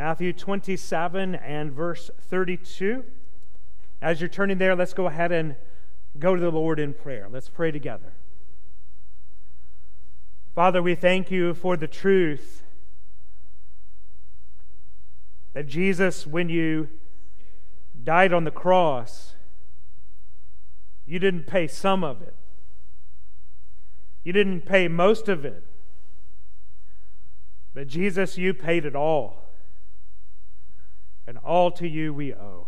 Matthew 27 and verse 32. As you're turning there, let's go ahead and go to the Lord in prayer. Let's pray together. Father, we thank you for the truth that Jesus, when you died on the cross, you didn't pay some of it. You didn't pay most of it. But Jesus, you paid it all. And all to you we owe.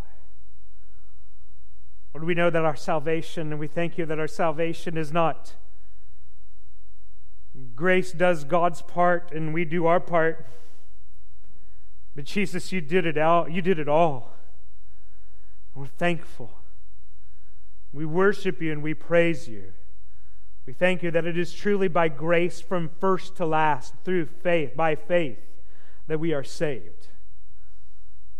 Lord, we know that our salvation, and we thank you that our salvation is not grace does God's part and we do our part. But Jesus, you did it all. You did it all. And we're thankful. We worship you and we praise you. We thank you that it is truly by grace from first to last, through faith, by faith, that we are saved.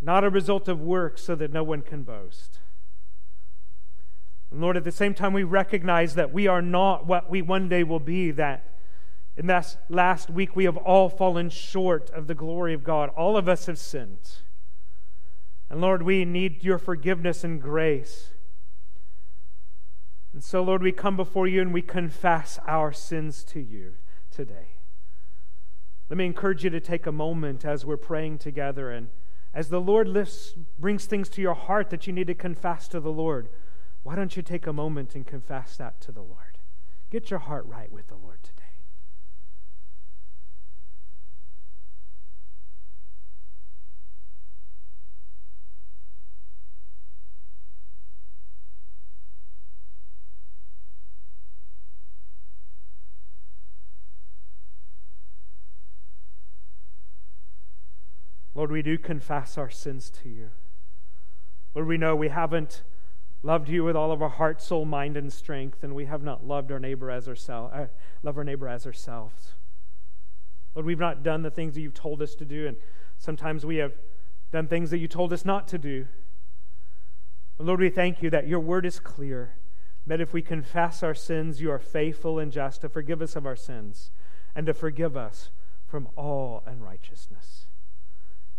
Not a result of works so that no one can boast. And Lord, at the same time, we recognize that we are not what we one day will be, that in that last week we have all fallen short of the glory of God. All of us have sinned. And Lord, we need your forgiveness and grace. And so, Lord, we come before you and we confess our sins to you today. Let me encourage you to take a moment as we're praying together and as the Lord lifts, brings things to your heart that you need to confess to the Lord. Why don't you take a moment and confess that to the Lord? Get your heart right with the Lord today. We do confess our sins to you. Lord, we know we haven't loved you with all of our heart, soul, mind, and strength, and we have not loved our neighbor as ourselves, uh, love our neighbor as ourselves. Lord, we've not done the things that you've told us to do, and sometimes we have done things that you told us not to do. But Lord, we thank you that your word is clear, that if we confess our sins, you are faithful and just to forgive us of our sins and to forgive us from all unrighteousness.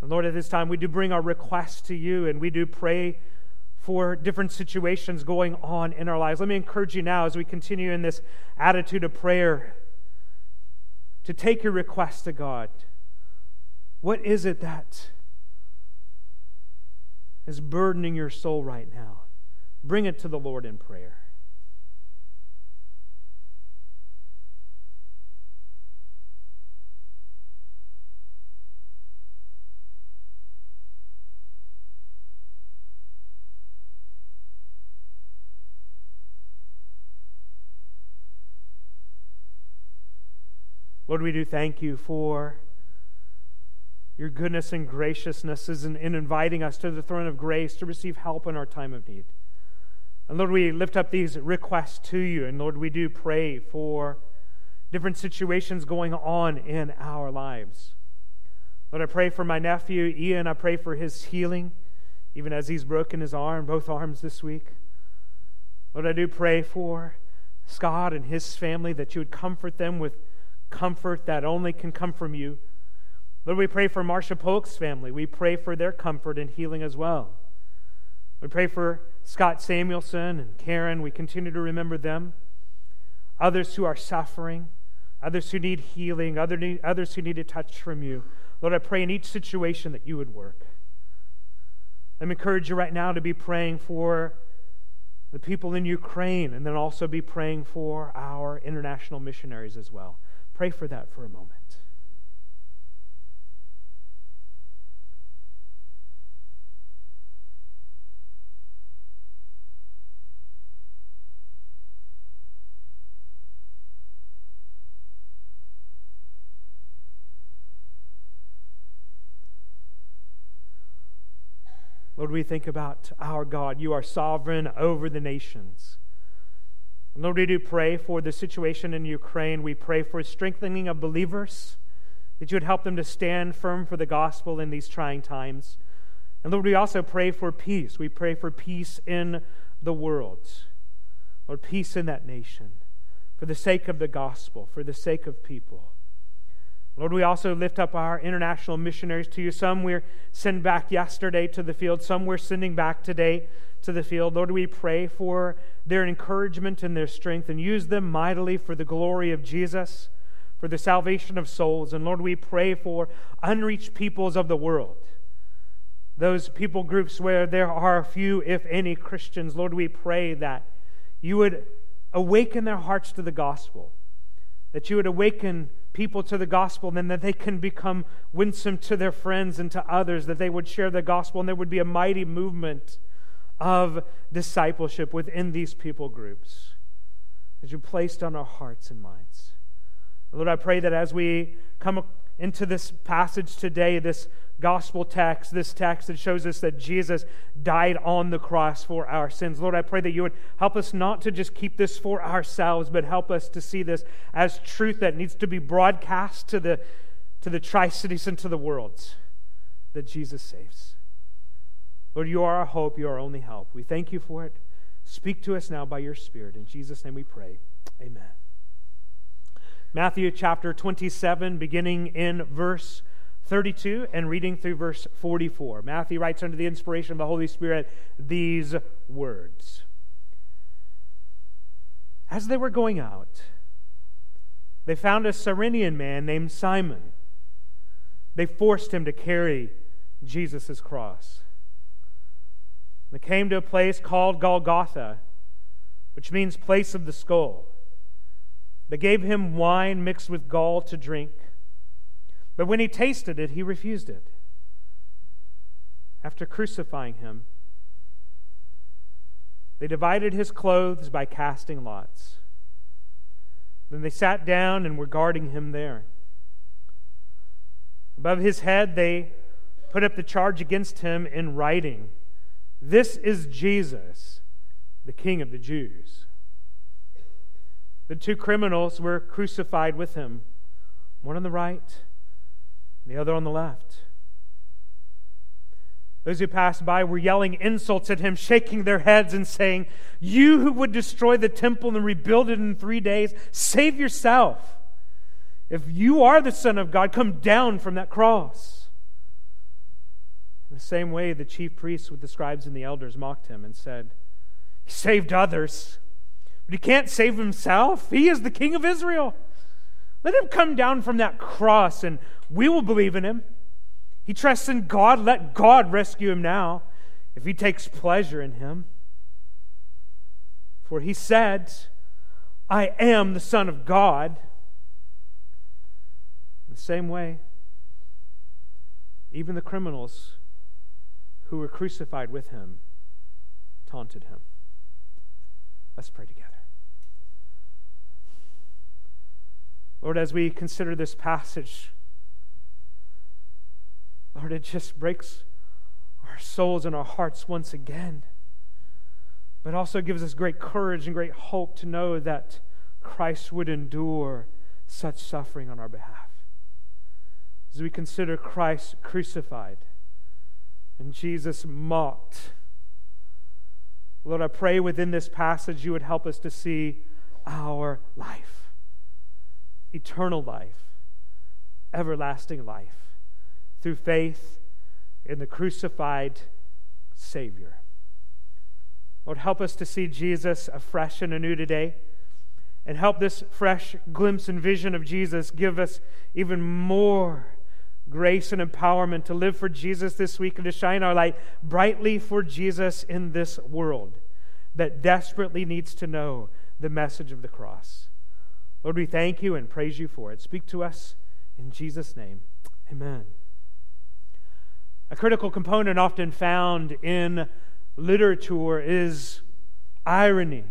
And Lord, at this time, we do bring our requests to you and we do pray for different situations going on in our lives. Let me encourage you now as we continue in this attitude of prayer to take your request to God. What is it that is burdening your soul right now? Bring it to the Lord in prayer. Lord, we do thank you for your goodness and graciousness in, in inviting us to the throne of grace to receive help in our time of need. And Lord, we lift up these requests to you. And Lord, we do pray for different situations going on in our lives. Lord, I pray for my nephew, Ian. I pray for his healing, even as he's broken his arm, both arms this week. Lord, I do pray for Scott and his family that you would comfort them with comfort that only can come from you. Lord, we pray for Marcia Polk's family. We pray for their comfort and healing as well. We pray for Scott Samuelson and Karen. We continue to remember them. Others who are suffering, others who need healing, others who need a touch from you. Lord, I pray in each situation that you would work. Let me encourage you right now to be praying for the people in Ukraine and then also be praying for our international missionaries as well. Pray for that for a moment. Lord, we think about our God. You are sovereign over the nations. Lord, we do pray for the situation in Ukraine. We pray for strengthening of believers, that you would help them to stand firm for the gospel in these trying times. And Lord, we also pray for peace. We pray for peace in the world. Lord, peace in that nation, for the sake of the gospel, for the sake of people. Lord, we also lift up our international missionaries to you. Some we're sent back yesterday to the field, some we're sending back today to the field. Lord, we pray for their encouragement and their strength and use them mightily for the glory of Jesus, for the salvation of souls. And Lord, we pray for unreached peoples of the world, those people groups where there are few, if any, Christians. Lord, we pray that you would awaken their hearts to the gospel, that you would awaken people to the gospel, then that they can become winsome to their friends and to others, that they would share the gospel, and there would be a mighty movement of discipleship within these people groups that you placed on our hearts and minds. Lord, I pray that as we come into this passage today, this gospel text, this text that shows us that Jesus died on the cross for our sins. Lord, I pray that you would help us not to just keep this for ourselves, but help us to see this as truth that needs to be broadcast to the, to the Tri Cities and to the worlds that Jesus saves. Lord, you are our hope, you are our only help. We thank you for it. Speak to us now by your Spirit. In Jesus' name we pray. Amen. Matthew chapter 27, beginning in verse 32 and reading through verse 44. Matthew writes under the inspiration of the Holy Spirit these words As they were going out, they found a Cyrenian man named Simon. They forced him to carry Jesus' cross. They came to a place called Golgotha, which means place of the skull. They gave him wine mixed with gall to drink. But when he tasted it, he refused it. After crucifying him, they divided his clothes by casting lots. Then they sat down and were guarding him there. Above his head, they put up the charge against him in writing This is Jesus, the King of the Jews. The two criminals were crucified with him, one on the right the other on the left. Those who passed by were yelling insults at him, shaking their heads and saying, You who would destroy the temple and rebuild it in three days, save yourself. If you are the Son of God, come down from that cross. In the same way, the chief priests with the scribes and the elders mocked him and said, He saved others, but he can't save himself. He is the King of Israel. Let him come down from that cross and we will believe in him. He trusts in God. Let God rescue him now if he takes pleasure in him. For he said, I am the Son of God. In the same way, even the criminals who were crucified with him taunted him. Let's pray together. Lord, as we consider this passage, Lord, it just breaks our souls and our hearts once again. But also gives us great courage and great hope to know that Christ would endure such suffering on our behalf. As we consider Christ crucified and Jesus mocked, Lord, I pray within this passage you would help us to see our life eternal life, everlasting life, through faith in the crucified Savior. Lord, help us to see Jesus afresh and anew today. And help this fresh glimpse and vision of Jesus give us even more grace and empowerment to live for Jesus this week and to shine our light brightly for Jesus in this world that desperately needs to know the message of the cross. Lord, we thank you and praise you for it. Speak to us in Jesus' name. Amen. A critical component often found in literature is irony.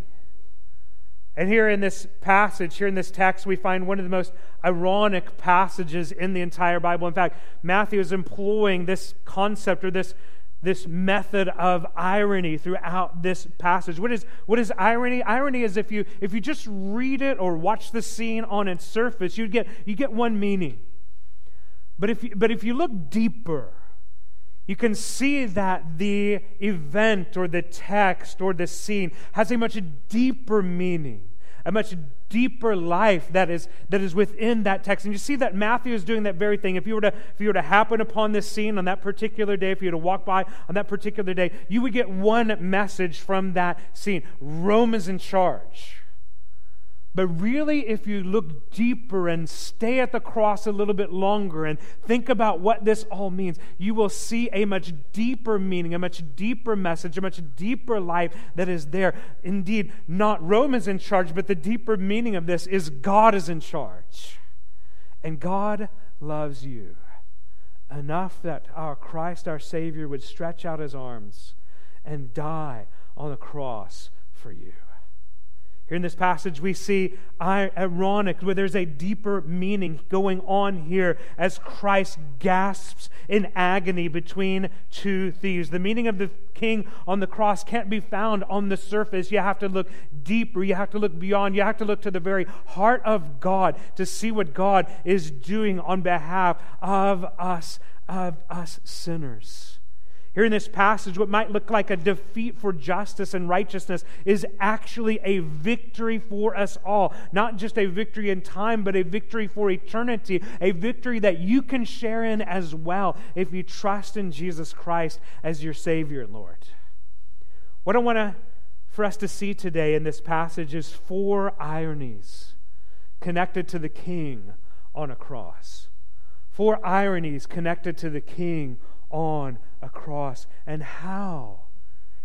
And here in this passage, here in this text, we find one of the most ironic passages in the entire Bible. In fact, Matthew is employing this concept or this this method of irony throughout this passage. What is, what is irony? Irony is if you, if you just read it or watch the scene on its surface, you get, you get one meaning. But if, you, but if you look deeper, you can see that the event or the text or the scene has a much deeper meaning, a much deeper life that is, that is within that text. And you see that Matthew is doing that very thing. If you, were to, if you were to happen upon this scene on that particular day, if you were to walk by on that particular day, you would get one message from that scene Rome is in charge. But really, if you look deeper and stay at the cross a little bit longer and think about what this all means, you will see a much deeper meaning, a much deeper message, a much deeper life that is there. Indeed, not Rome is in charge, but the deeper meaning of this is God is in charge. And God loves you enough that our Christ, our Savior, would stretch out his arms and die on the cross for you. Here in this passage, we see ironic, where there's a deeper meaning going on here as Christ gasps in agony between two thieves. The meaning of the king on the cross can't be found on the surface. You have to look deeper, you have to look beyond, you have to look to the very heart of God to see what God is doing on behalf of us, of us sinners. Here in this passage, what might look like a defeat for justice and righteousness is actually a victory for us all. Not just a victory in time, but a victory for eternity, a victory that you can share in as well if you trust in Jesus Christ as your Savior, Lord. What I want to, for us to see today in this passage is four ironies connected to the King on a cross. Four ironies connected to the King on a cross. And how?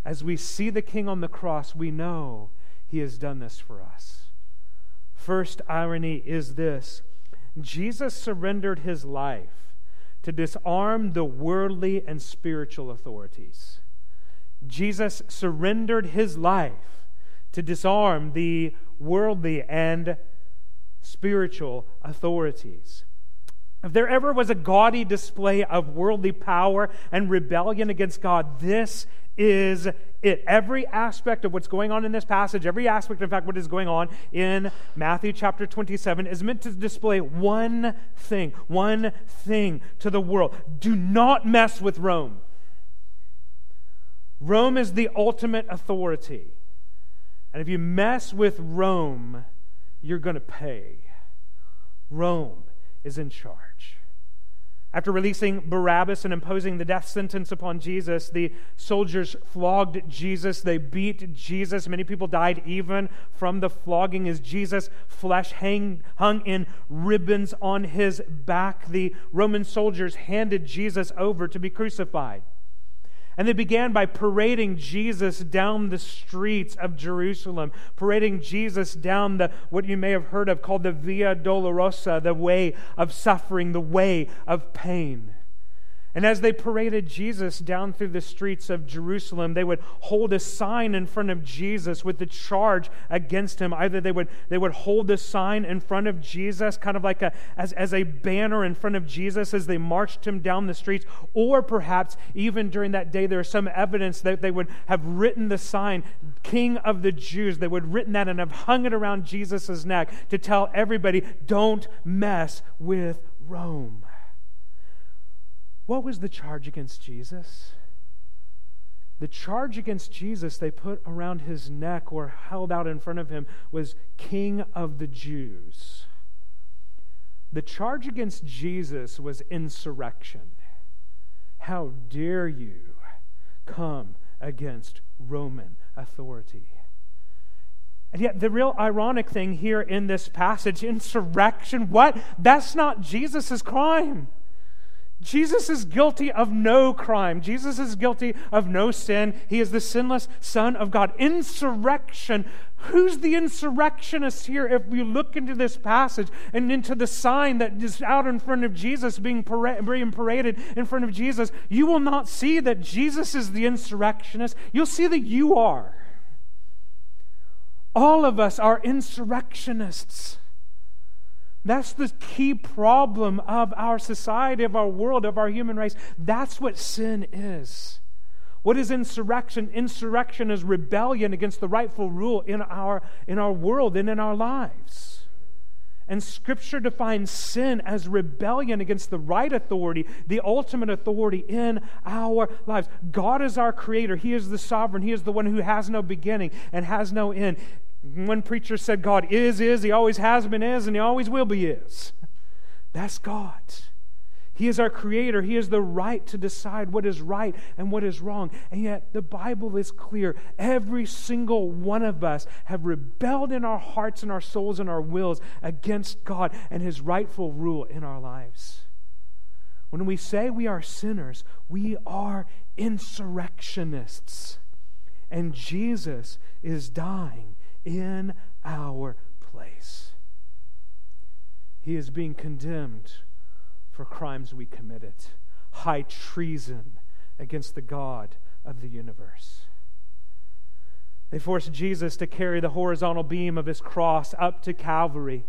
As we see the King on the cross, we know he has done this for us. First irony is this Jesus surrendered his life to disarm the worldly and spiritual authorities. Jesus surrendered his life to disarm the worldly and spiritual authorities. If there ever was a gaudy display of worldly power and rebellion against God, this is it. Every aspect of what's going on in this passage, every aspect, in fact, what is going on in Matthew chapter 27 is meant to display one thing, one thing to the world. Do not mess with Rome. Rome is the ultimate authority. And if you mess with Rome, you're going to pay. Rome is in charge. After releasing Barabbas and imposing the death sentence upon Jesus, the soldiers flogged Jesus. They beat Jesus. Many people died even from the flogging as Jesus' flesh hang, hung in ribbons on his back. The Roman soldiers handed Jesus over to be crucified. And they began by parading Jesus down the streets of Jerusalem, parading Jesus down the what you may have heard of called the Via Dolorosa, the way of suffering, the way of pain. And as they paraded Jesus down through the streets of Jerusalem, they would hold a sign in front of Jesus with the charge against him. Either they would, they would hold the sign in front of Jesus, kind of like a, as, as a banner in front of Jesus as they marched him down the streets, or perhaps even during that day, there is some evidence that they would have written the sign, King of the Jews. They would have written that and have hung it around Jesus' neck to tell everybody, don't mess with Rome. What was the charge against Jesus? The charge against Jesus they put around his neck or held out in front of him was King of the Jews. The charge against Jesus was insurrection. How dare you come against Roman authority? And yet, the real ironic thing here in this passage insurrection, what? That's not Jesus' crime. Jesus is guilty of no crime. Jesus is guilty of no sin. He is the sinless Son of God. Insurrection. Who's the insurrectionist here? If we look into this passage and into the sign that is out in front of Jesus, being, being paraded in front of Jesus, you will not see that Jesus is the insurrectionist. You'll see that you are. All of us are insurrectionists. That's the key problem of our society, of our world, of our human race. That's what sin is. What is insurrection? Insurrection is rebellion against the rightful rule in our, in our world and in our lives. And Scripture defines sin as rebellion against the right authority, the ultimate authority in our lives. God is our creator, He is the sovereign, He is the one who has no beginning and has no end. One preacher said God is, is, He always has been, is, and He always will be, is. That's God. He is our creator. He has the right to decide what is right and what is wrong. And yet, the Bible is clear. Every single one of us have rebelled in our hearts and our souls and our wills against God and His rightful rule in our lives. When we say we are sinners, we are insurrectionists. And Jesus is dying in our place. He is being condemned for crimes we committed high treason against the God of the universe. They forced Jesus to carry the horizontal beam of his cross up to Calvary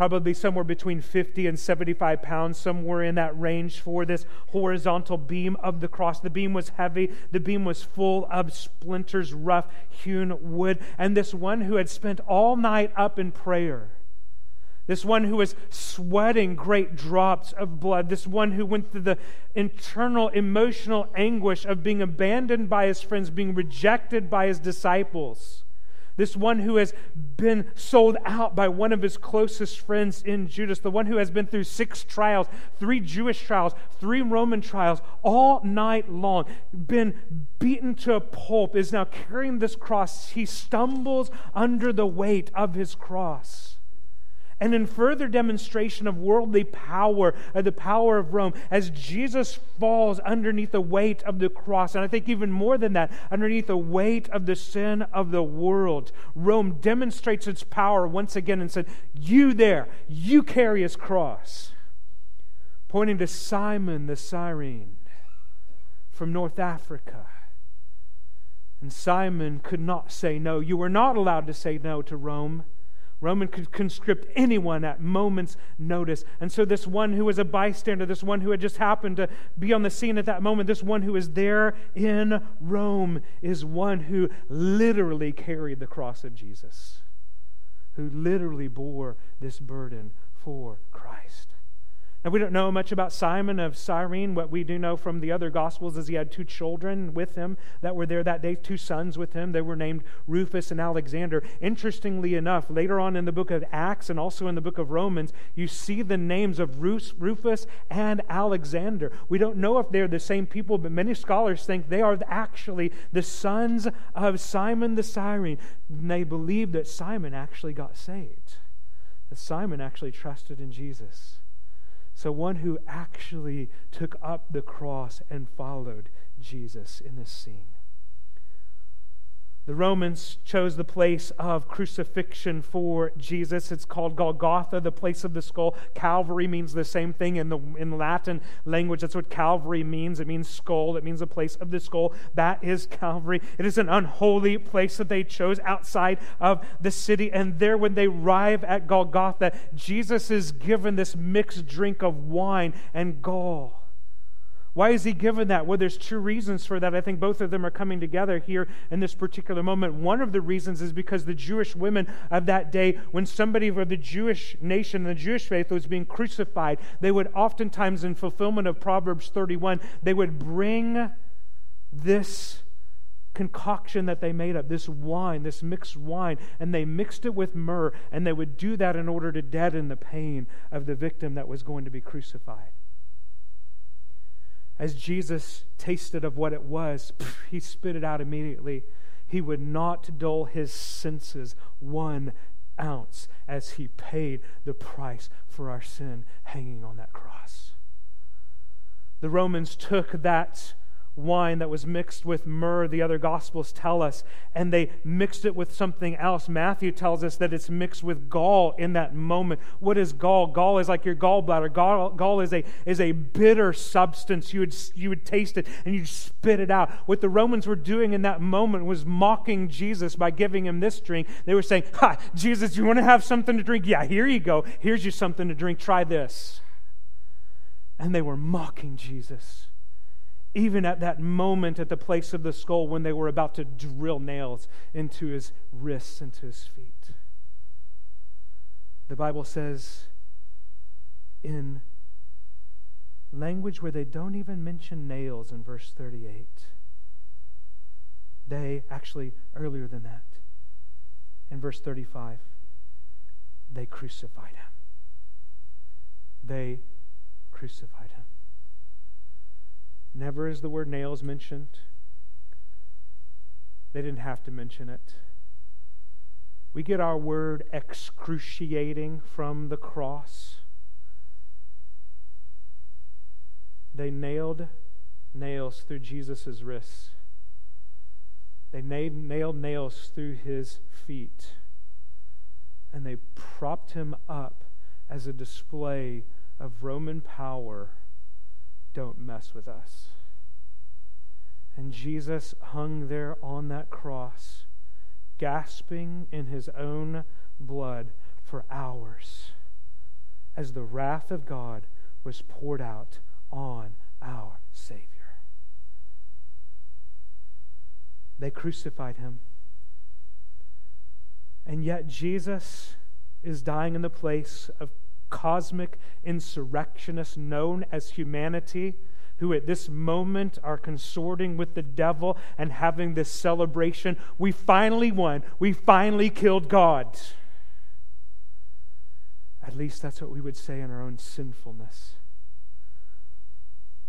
probably somewhere between 50 and 75 pounds, somewhere in that range for this horizontal beam of the cross. The beam was heavy, the beam was full of splinters, rough hewn wood. And this one who had spent all night up in prayer, this one who was sweating great drops of blood, this one who went through the internal emotional anguish of being abandoned by his friends, being rejected by his disciples this one who has been sold out by one of his closest friends in Judas, the one who has been through six trials, three Jewish trials, three Roman trials, all night long, been beaten to a pulp, is now carrying this cross. He stumbles under the weight of his cross. And in further demonstration of worldly power, of the power of Rome, as Jesus falls underneath the weight of the cross, and I think even more than that, underneath the weight of the sin of the world, Rome demonstrates its power once again and said, You there, you carry his cross. Pointing to Simon the Cyrene from North Africa. And Simon could not say no. You were not allowed to say no to Rome. Roman could conscript anyone at moment's notice. And so, this one who was a bystander, this one who had just happened to be on the scene at that moment, this one who is there in Rome, is one who literally carried the cross of Jesus, who literally bore this burden for Christ. Now, we don't know much about Simon of Cyrene. What we do know from the other Gospels is he had two children with him that were there that day, two sons with him. They were named Rufus and Alexander. Interestingly enough, later on in the book of Acts and also in the book of Romans, you see the names of Rufus and Alexander. We don't know if they're the same people, but many scholars think they are actually the sons of Simon the Cyrene. And they believe that Simon actually got saved, that Simon actually trusted in Jesus. So, one who actually took up the cross and followed Jesus in this scene. The Romans chose the place of crucifixion for Jesus. It's called Golgotha, the place of the skull. Calvary means the same thing in the in Latin language. That's what Calvary means. It means skull. It means the place of the skull. That is Calvary. It is an unholy place that they chose outside of the city. And there, when they arrive at Golgotha, Jesus is given this mixed drink of wine and gall. Why is he given that? Well, there's two reasons for that. I think both of them are coming together here in this particular moment. One of the reasons is because the Jewish women of that day, when somebody of the Jewish nation, the Jewish faith was being crucified, they would oftentimes, in fulfillment of Proverbs 31, they would bring this concoction that they made up, this wine, this mixed wine, and they mixed it with myrrh, and they would do that in order to deaden the pain of the victim that was going to be crucified. As Jesus tasted of what it was, he spit it out immediately. He would not dull his senses one ounce as he paid the price for our sin hanging on that cross. The Romans took that wine that was mixed with myrrh, the other gospels tell us, and they mixed it with something else. Matthew tells us that it's mixed with gall in that moment. What is gall? Gall is like your gallbladder. Gall, gall is, a, is a bitter substance. You would, you would taste it and you'd spit it out. What the Romans were doing in that moment was mocking Jesus by giving him this drink. They were saying, Ha, Jesus, you want to have something to drink? Yeah, here you go. Here's you something to drink. Try this. And they were mocking Jesus even at that moment at the place of the skull when they were about to drill nails into his wrists and to his feet. The Bible says in language where they don't even mention nails in verse 38, they actually, earlier than that, in verse 35 they crucified him. They crucified him. Never is the word nails mentioned. They didn't have to mention it. We get our word excruciating from the cross. They nailed nails through Jesus' wrists. They nailed nails through his feet. And they propped him up as a display of Roman power. Don't mess with us. And Jesus hung there on that cross, gasping in his own blood for hours as the wrath of God was poured out on our Savior. They crucified him. And yet, Jesus is dying in the place of cosmic insurrectionists known as humanity, who at this moment are consorting with the devil and having this celebration. We finally won. We finally killed God. At least that's what we would say in our own sinfulness.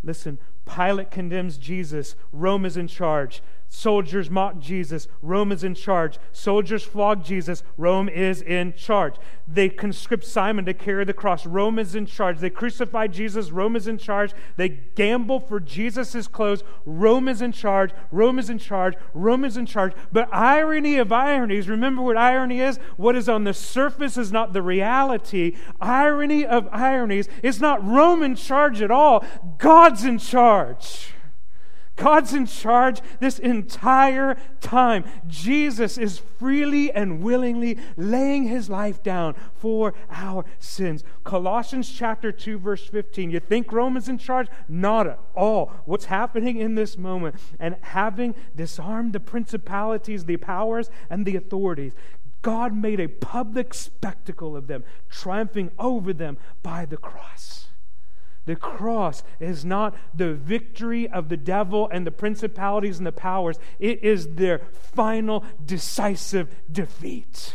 Listen, Pilate condemns Jesus. Rome is in charge. Soldiers mock Jesus. Rome is in charge. Soldiers flog Jesus. Rome is in charge. They conscript Simon to carry the cross. Rome is in charge. They crucify Jesus. Rome is in charge. They gamble for Jesus' clothes. Rome is in charge. Rome is in charge. Rome is in charge. But irony of ironies, remember what irony is? What is on the surface is not the reality. Irony of ironies is not Rome in charge at all. God's in charge. God's in charge this entire time. Jesus is freely and willingly laying his life down for our sins. Colossians chapter 2 verse 15. You think Roman's in charge? Not at all. What's happening in this moment and having disarmed the principalities, the powers and the authorities, God made a public spectacle of them, triumphing over them by the cross. The cross is not the victory of the devil and the principalities and the powers, it is their final decisive defeat.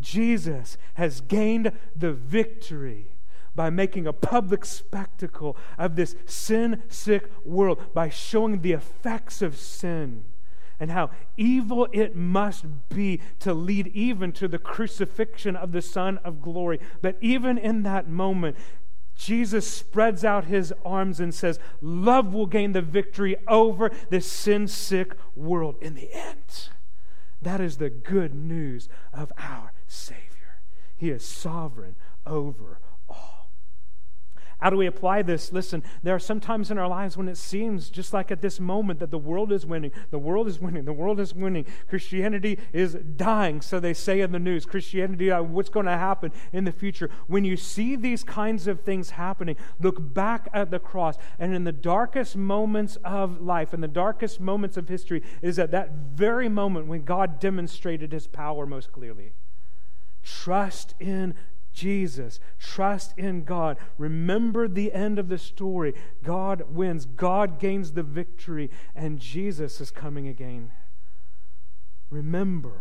Jesus has gained the victory by making a public spectacle of this sin sick world, by showing the effects of sin and how evil it must be to lead even to the crucifixion of the Son of glory. But even in that moment, Jesus spreads out his arms and says, Love will gain the victory over this sin sick world in the end. That is the good news of our Savior. He is sovereign over how do we apply this? Listen, there are some times in our lives when it seems just like at this moment that the world is winning. The world is winning. The world is winning. Christianity is dying, so they say in the news. Christianity, uh, what's going to happen in the future? When you see these kinds of things happening, look back at the cross. And in the darkest moments of life, in the darkest moments of history, is at that very moment when God demonstrated his power most clearly. Trust in Jesus. Trust in God. Remember the end of the story. God wins, God gains the victory, and Jesus is coming again. Remember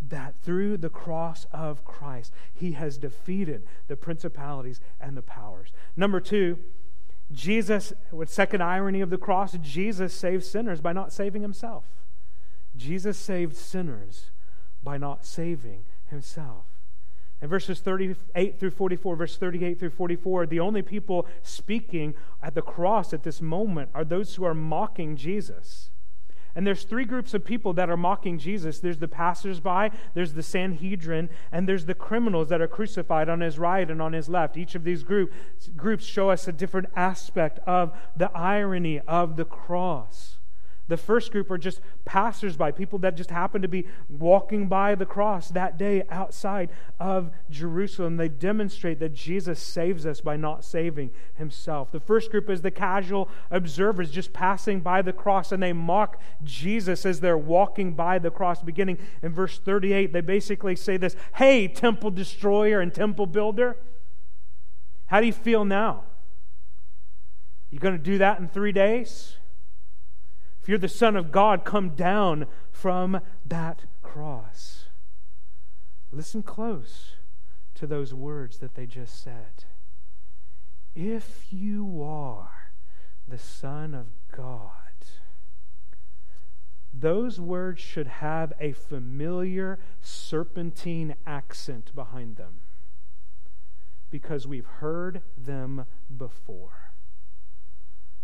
that through the cross of Christ, he has defeated the principalities and the powers. Number two, Jesus, with second irony of the cross, Jesus saved sinners by not saving himself. Jesus saved sinners by not saving himself. In verses 38 through 44, verse 38 through 44, the only people speaking at the cross at this moment are those who are mocking Jesus. And there's three groups of people that are mocking Jesus. There's the passersby, there's the Sanhedrin, and there's the criminals that are crucified on his right and on his left. Each of these group, groups show us a different aspect of the irony of the cross. The first group are just passersby, people that just happen to be walking by the cross that day outside of Jerusalem. They demonstrate that Jesus saves us by not saving himself. The first group is the casual observers just passing by the cross, and they mock Jesus as they're walking by the cross. Beginning in verse 38, they basically say this Hey, temple destroyer and temple builder, how do you feel now? You going to do that in three days? If you're the Son of God, come down from that cross. Listen close to those words that they just said. If you are the Son of God, those words should have a familiar serpentine accent behind them because we've heard them before.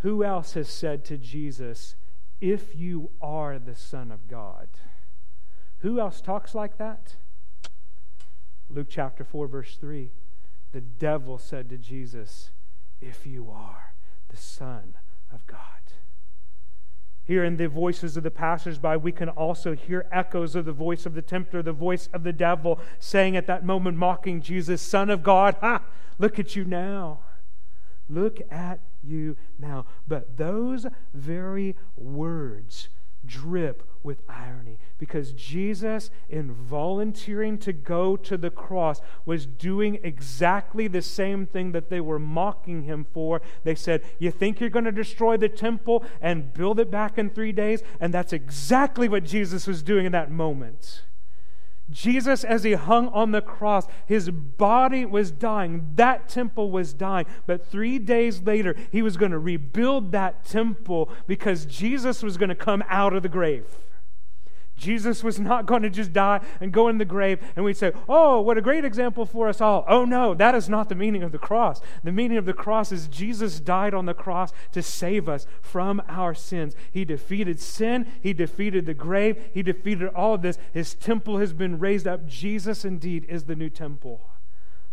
Who else has said to Jesus, If you are the Son of God? Who else talks like that? Luke chapter 4, verse 3. The devil said to Jesus, If you are the Son of God. Here in the voices of the passersby, we can also hear echoes of the voice of the tempter, the voice of the devil, saying at that moment, mocking Jesus, Son of God, ha! Look at you now. Look at you now. But those very words drip with irony because Jesus, in volunteering to go to the cross, was doing exactly the same thing that they were mocking him for. They said, You think you're going to destroy the temple and build it back in three days? And that's exactly what Jesus was doing in that moment. Jesus, as he hung on the cross, his body was dying. That temple was dying. But three days later, he was going to rebuild that temple because Jesus was going to come out of the grave. Jesus was not going to just die and go in the grave, and we'd say, Oh, what a great example for us all. Oh, no, that is not the meaning of the cross. The meaning of the cross is Jesus died on the cross to save us from our sins. He defeated sin, He defeated the grave, He defeated all of this. His temple has been raised up. Jesus, indeed, is the new temple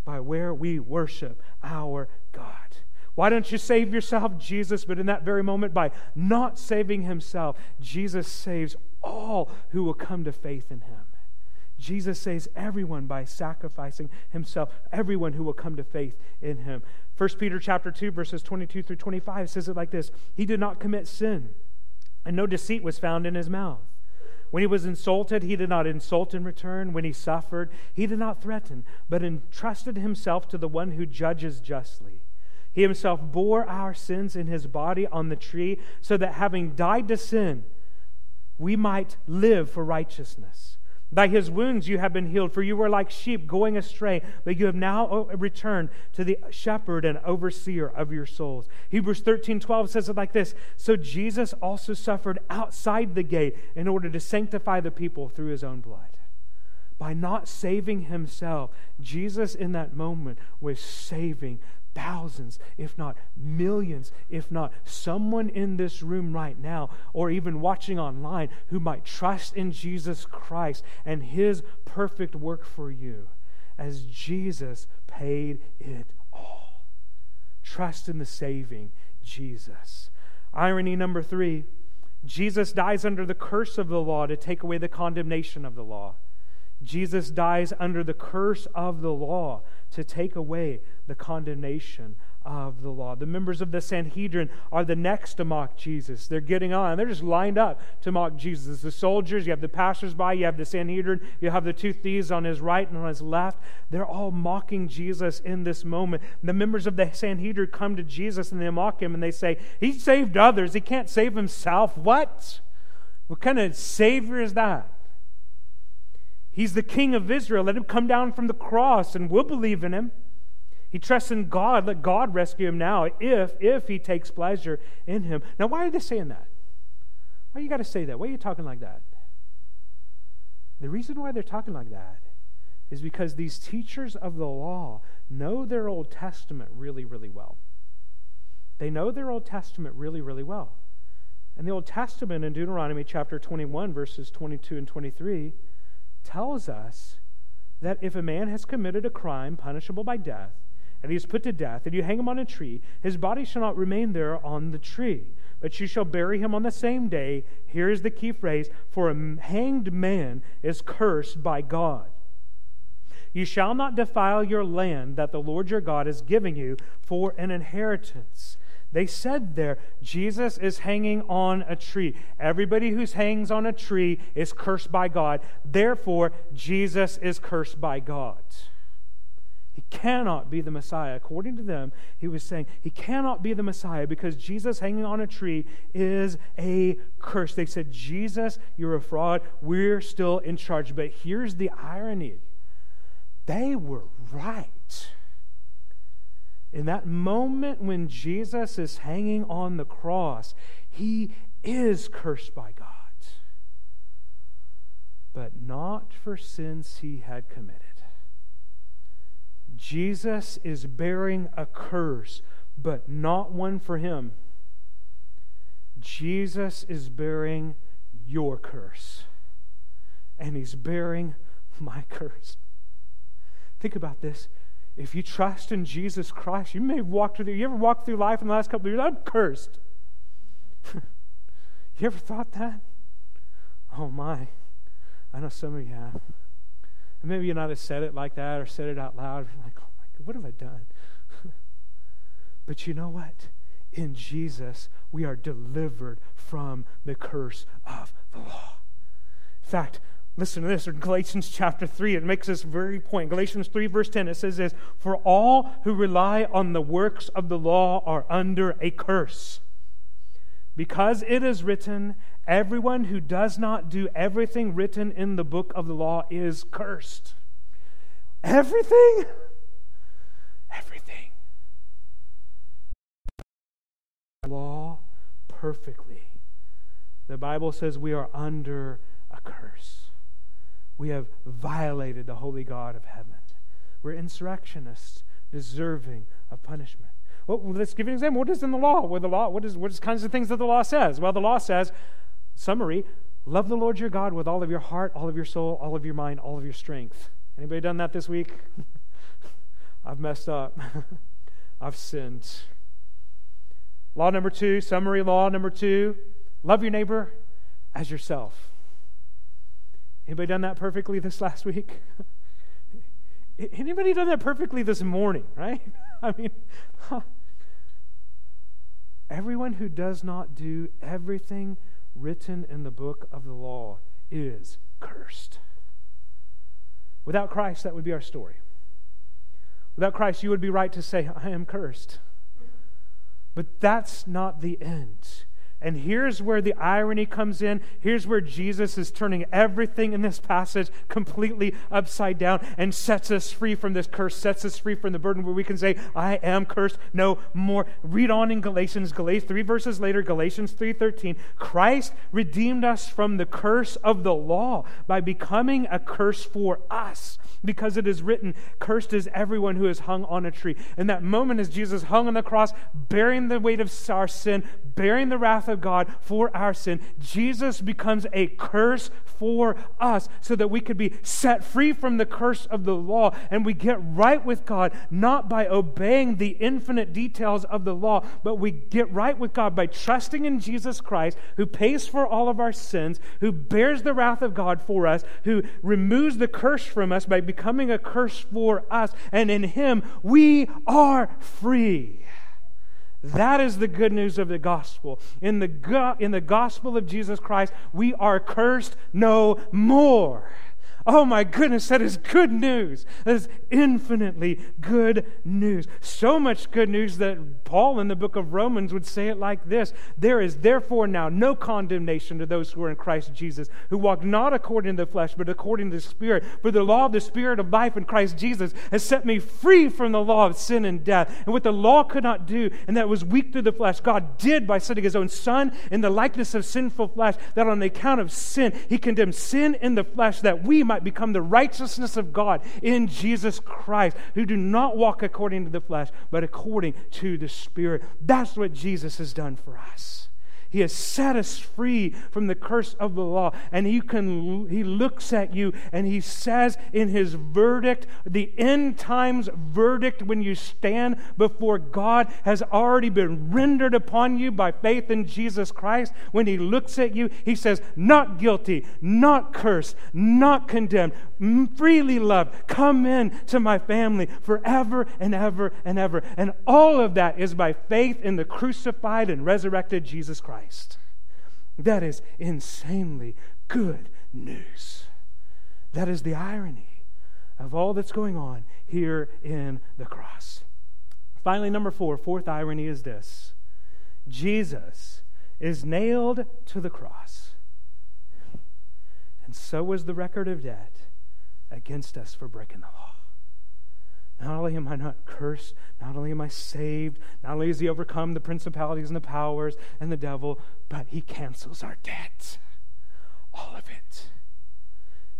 by where we worship our God. Why don't you save yourself, Jesus? But in that very moment, by not saving himself, Jesus saves all who will come to faith in him. Jesus saves everyone by sacrificing himself, everyone who will come to faith in him. 1 Peter chapter 2 verses 22 through 25 says it like this. He did not commit sin, and no deceit was found in his mouth. When he was insulted, he did not insult in return. When he suffered, he did not threaten, but entrusted himself to the one who judges justly. He himself bore our sins in his body on the tree, so that having died to sin, we might live for righteousness. By his wounds you have been healed, for you were like sheep going astray, but you have now uh, returned to the shepherd and overseer of your souls. Hebrews 13 12 says it like this So Jesus also suffered outside the gate in order to sanctify the people through his own blood. By not saving himself, Jesus in that moment was saving thousands, if not millions, if not someone in this room right now, or even watching online, who might trust in Jesus Christ and his perfect work for you as Jesus paid it all. Trust in the saving Jesus. Irony number three Jesus dies under the curse of the law to take away the condemnation of the law. Jesus dies under the curse of the law to take away the condemnation of the law. The members of the Sanhedrin are the next to mock Jesus. They're getting on. They're just lined up to mock Jesus. The soldiers, you have the passersby, you have the Sanhedrin, you have the two thieves on his right and on his left. They're all mocking Jesus in this moment. The members of the Sanhedrin come to Jesus and they mock him and they say, He saved others. He can't save himself. What? What kind of Savior is that? He's the King of Israel. Let him come down from the cross and we'll believe in him. He trusts in God. Let God rescue him now if, if he takes pleasure in him. Now, why are they saying that? Why you got to say that? Why are you talking like that? The reason why they're talking like that is because these teachers of the law know their Old Testament really, really well. They know their Old Testament really, really well. And the Old Testament in Deuteronomy chapter 21, verses 22 and 23, tells us that if a man has committed a crime punishable by death, and he is put to death, and you hang him on a tree, his body shall not remain there on the tree, but you shall bury him on the same day. Here is the key phrase For a hanged man is cursed by God. You shall not defile your land that the Lord your God is giving you for an inheritance. They said there, Jesus is hanging on a tree. Everybody who hangs on a tree is cursed by God. Therefore, Jesus is cursed by God. He cannot be the Messiah. According to them, he was saying he cannot be the Messiah because Jesus hanging on a tree is a curse. They said, Jesus, you're a fraud. We're still in charge. But here's the irony they were right. In that moment when Jesus is hanging on the cross, he is cursed by God, but not for sins he had committed. Jesus is bearing a curse, but not one for him. Jesus is bearing your curse, and he's bearing my curse. Think about this. If you trust in Jesus Christ, you may have walked through, you ever walked through life in the last couple of years? I'm cursed. you ever thought that? Oh my. I know some of you have. And maybe you not have said it like that or said it out loud. Like, oh my God, what have I done? but you know what? In Jesus, we are delivered from the curse of the law. In fact, listen to this in Galatians chapter 3, it makes this very point. Galatians 3, verse 10, it says this For all who rely on the works of the law are under a curse. Because it is written, everyone who does not do everything written in the book of the law is cursed. Everything? Everything. Law perfectly. The Bible says we are under a curse. We have violated the holy God of heaven. We're insurrectionists, deserving of punishment. Well, let's give an example. What is in the law? What the law? What is what is kinds of things that the law says? Well, the law says, summary: love the Lord your God with all of your heart, all of your soul, all of your mind, all of your strength. Anybody done that this week? I've messed up. I've sinned. Law number two, summary law number two: love your neighbor as yourself. Anybody done that perfectly this last week? Anybody done that perfectly this morning, right? I mean, everyone who does not do everything written in the book of the law is cursed. Without Christ, that would be our story. Without Christ, you would be right to say, I am cursed. But that's not the end. And here's where the irony comes in. Here's where Jesus is turning everything in this passage completely upside down and sets us free from this curse, sets us free from the burden where we can say, I am cursed no more. Read on in Galatians, Galatians 3 verses later, Galatians 3:13. Christ redeemed us from the curse of the law by becoming a curse for us. Because it is written, cursed is everyone who is hung on a tree. In that moment as Jesus hung on the cross, bearing the weight of our sin, bearing the wrath of God for our sin, Jesus becomes a curse for us so that we could be set free from the curse of the law. And we get right with God, not by obeying the infinite details of the law, but we get right with God by trusting in Jesus Christ, who pays for all of our sins, who bears the wrath of God for us, who removes the curse from us by becoming a curse for us, and in Him we are free. That is the good news of the gospel. In the, go- in the gospel of Jesus Christ, we are cursed no more. Oh my goodness, that is good news. That is infinitely good news. So much good news that Paul in the book of Romans would say it like this There is therefore now no condemnation to those who are in Christ Jesus, who walk not according to the flesh, but according to the Spirit. For the law of the Spirit of life in Christ Jesus has set me free from the law of sin and death. And what the law could not do, and that was weak through the flesh, God did by sending his own Son in the likeness of sinful flesh, that on the account of sin, he condemned sin in the flesh that we might might become the righteousness of God in Jesus Christ, who do not walk according to the flesh, but according to the Spirit. That's what Jesus has done for us. He has set us free from the curse of the law. And he, can, he looks at you and he says in his verdict, the end times verdict when you stand before God has already been rendered upon you by faith in Jesus Christ. When he looks at you, he says, Not guilty, not cursed, not condemned, freely loved. Come in to my family forever and ever and ever. And all of that is by faith in the crucified and resurrected Jesus Christ. Christ. That is insanely good news. That is the irony of all that's going on here in the cross. Finally, number four, fourth irony is this Jesus is nailed to the cross, and so was the record of debt against us for breaking the law. Not only am I not cursed, not only am I saved, not only has He overcome the principalities and the powers and the devil, but He cancels our debt. All of it.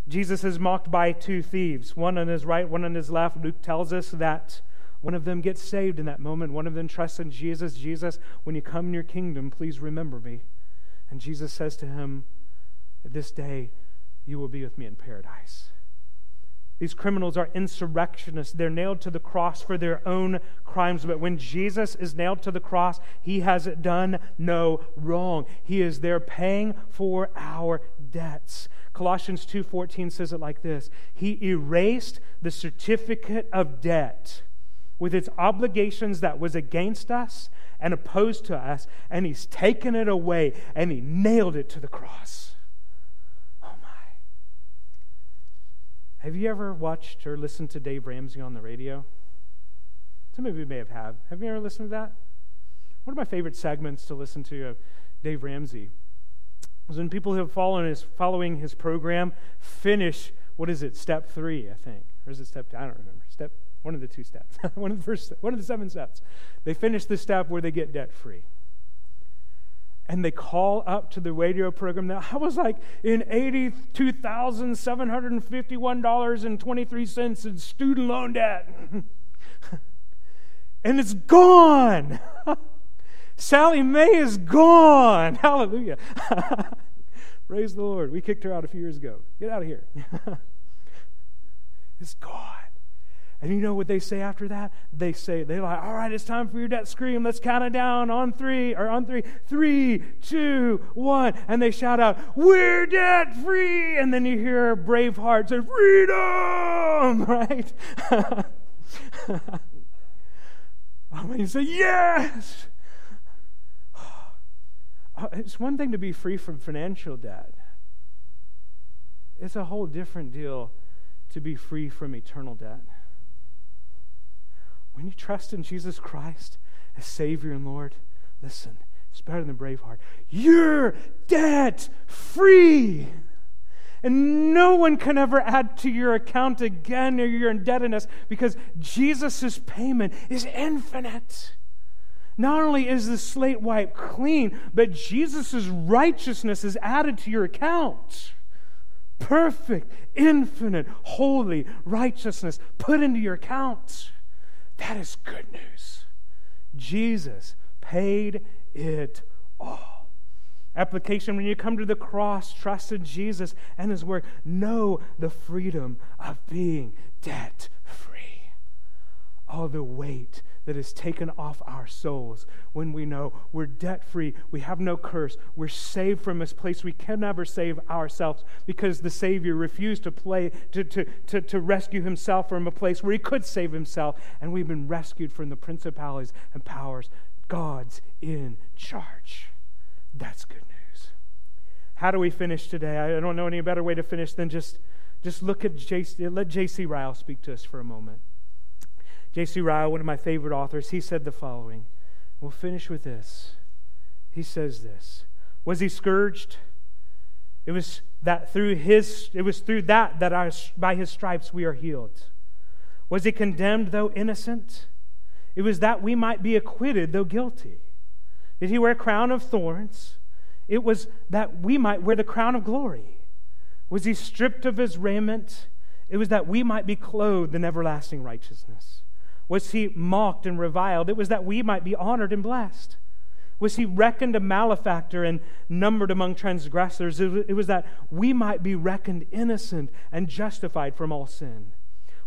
Jesus is mocked by two thieves, one on his right, one on his left. Luke tells us that one of them gets saved in that moment. One of them trusts in Jesus. Jesus, when you come in your kingdom, please remember me. And Jesus says to him, This day you will be with me in paradise. These criminals are insurrectionists. They're nailed to the cross for their own crimes. But when Jesus is nailed to the cross, he has done no wrong. He is there paying for our debts. Colossians 2:14 says it like this. He erased the certificate of debt with its obligations that was against us and opposed to us, and he's taken it away and he nailed it to the cross. Oh my. Have you ever watched or listened to Dave Ramsey on the radio? Some of you may have. Have, have you ever listened to that? One of my favorite segments to listen to of Dave Ramsey is when people who have following his, following his program finish, what is it, step three, I think. Or is it step two? I don't remember. Step one of the two steps, one of the first, one of the seven steps. They finish the step where they get debt free. And they call up to the radio program that I was like in $82,751.23 in student loan debt. and it's gone. Sallie Mae is gone. Hallelujah. Praise the Lord. We kicked her out a few years ago. Get out of here. it's gone. And you know what they say after that? They say, they're like, all right, it's time for your debt scream. Let's count it down on three, or on three, three, two, one. And they shout out, we're debt free. And then you hear Braveheart say, freedom, right? I mean, you say, yes. Uh, it's one thing to be free from financial debt. It's a whole different deal to be free from eternal debt. When you trust in Jesus Christ as Savior and Lord, listen, it's better than Braveheart. You're debt free. And no one can ever add to your account again or your indebtedness because Jesus' payment is infinite. Not only is the slate wiped clean, but Jesus' righteousness is added to your account. Perfect, infinite, holy righteousness put into your account. That is good news. Jesus paid it all. Application when you come to the cross, trust in Jesus and His work. know the freedom of being debt free. All the weight that is taken off our souls when we know we're debt free, we have no curse, we're saved from this place we can never save ourselves because the Savior refused to, play, to, to, to, to rescue himself from a place where he could save himself, and we've been rescued from the principalities and powers. God's in charge. That's good news. How do we finish today? I don't know any better way to finish than just, just look at JC, let J.C. Ryle speak to us for a moment. J.C. Ryle, one of my favorite authors, he said the following. We'll finish with this. He says this Was he scourged? It was that through his it was through that that our, by his stripes we are healed. Was he condemned though innocent? It was that we might be acquitted though guilty. Did he wear a crown of thorns? It was that we might wear the crown of glory. Was he stripped of his raiment? It was that we might be clothed in everlasting righteousness. Was he mocked and reviled? It was that we might be honored and blessed. Was he reckoned a malefactor and numbered among transgressors? It was that we might be reckoned innocent and justified from all sin.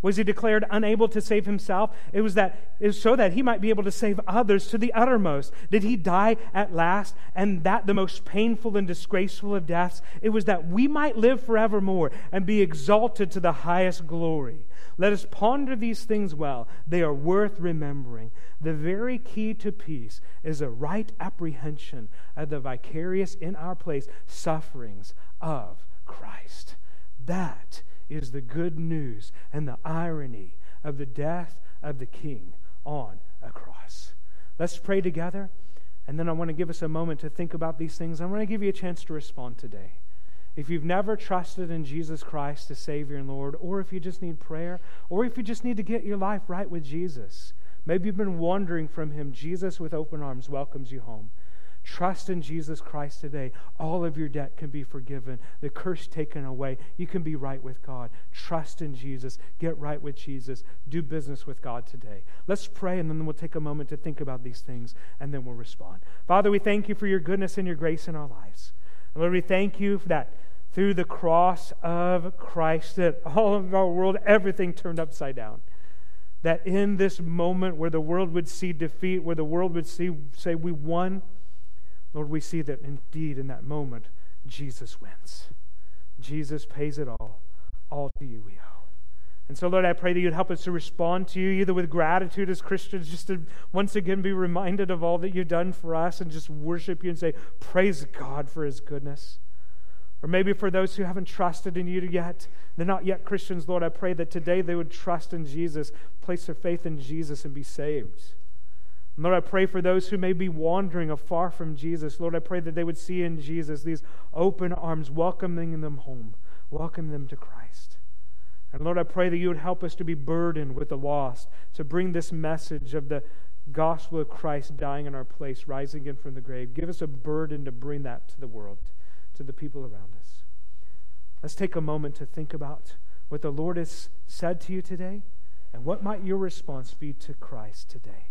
Was he declared unable to save himself? It was that it was so that he might be able to save others to the uttermost. Did he die at last? And that the most painful and disgraceful of deaths? It was that we might live forevermore and be exalted to the highest glory. Let us ponder these things well. They are worth remembering. The very key to peace is a right apprehension of the vicarious in our place sufferings of Christ. That is the good news and the irony of the death of the King on a cross. Let's pray together, and then I want to give us a moment to think about these things. I want to give you a chance to respond today. If you've never trusted in Jesus Christ as Savior and Lord, or if you just need prayer, or if you just need to get your life right with Jesus, maybe you've been wandering from Him, Jesus with open arms welcomes you home. Trust in Jesus Christ today. All of your debt can be forgiven, the curse taken away. You can be right with God. Trust in Jesus. Get right with Jesus. Do business with God today. Let's pray, and then we'll take a moment to think about these things, and then we'll respond. Father, we thank you for your goodness and your grace in our lives. And Lord, we thank you for that through the cross of Christ, that all of our world, everything turned upside down that in this moment where the world would see defeat, where the world would see, say, We won, Lord, we see that indeed in that moment, Jesus wins. Jesus pays it all. All to you we owe. And so, Lord, I pray that you'd help us to respond to you either with gratitude as Christians, just to once again be reminded of all that you've done for us and just worship you and say, Praise God for his goodness. Or maybe for those who haven't trusted in you yet, they're not yet Christians, Lord, I pray that today they would trust in Jesus, place their faith in Jesus, and be saved. Lord, I pray for those who may be wandering afar from Jesus. Lord, I pray that they would see in Jesus these open arms welcoming them home, welcoming them to Christ. And Lord, I pray that you would help us to be burdened with the lost, to bring this message of the gospel of Christ dying in our place, rising again from the grave. Give us a burden to bring that to the world, to the people around us. Let's take a moment to think about what the Lord has said to you today and what might your response be to Christ today.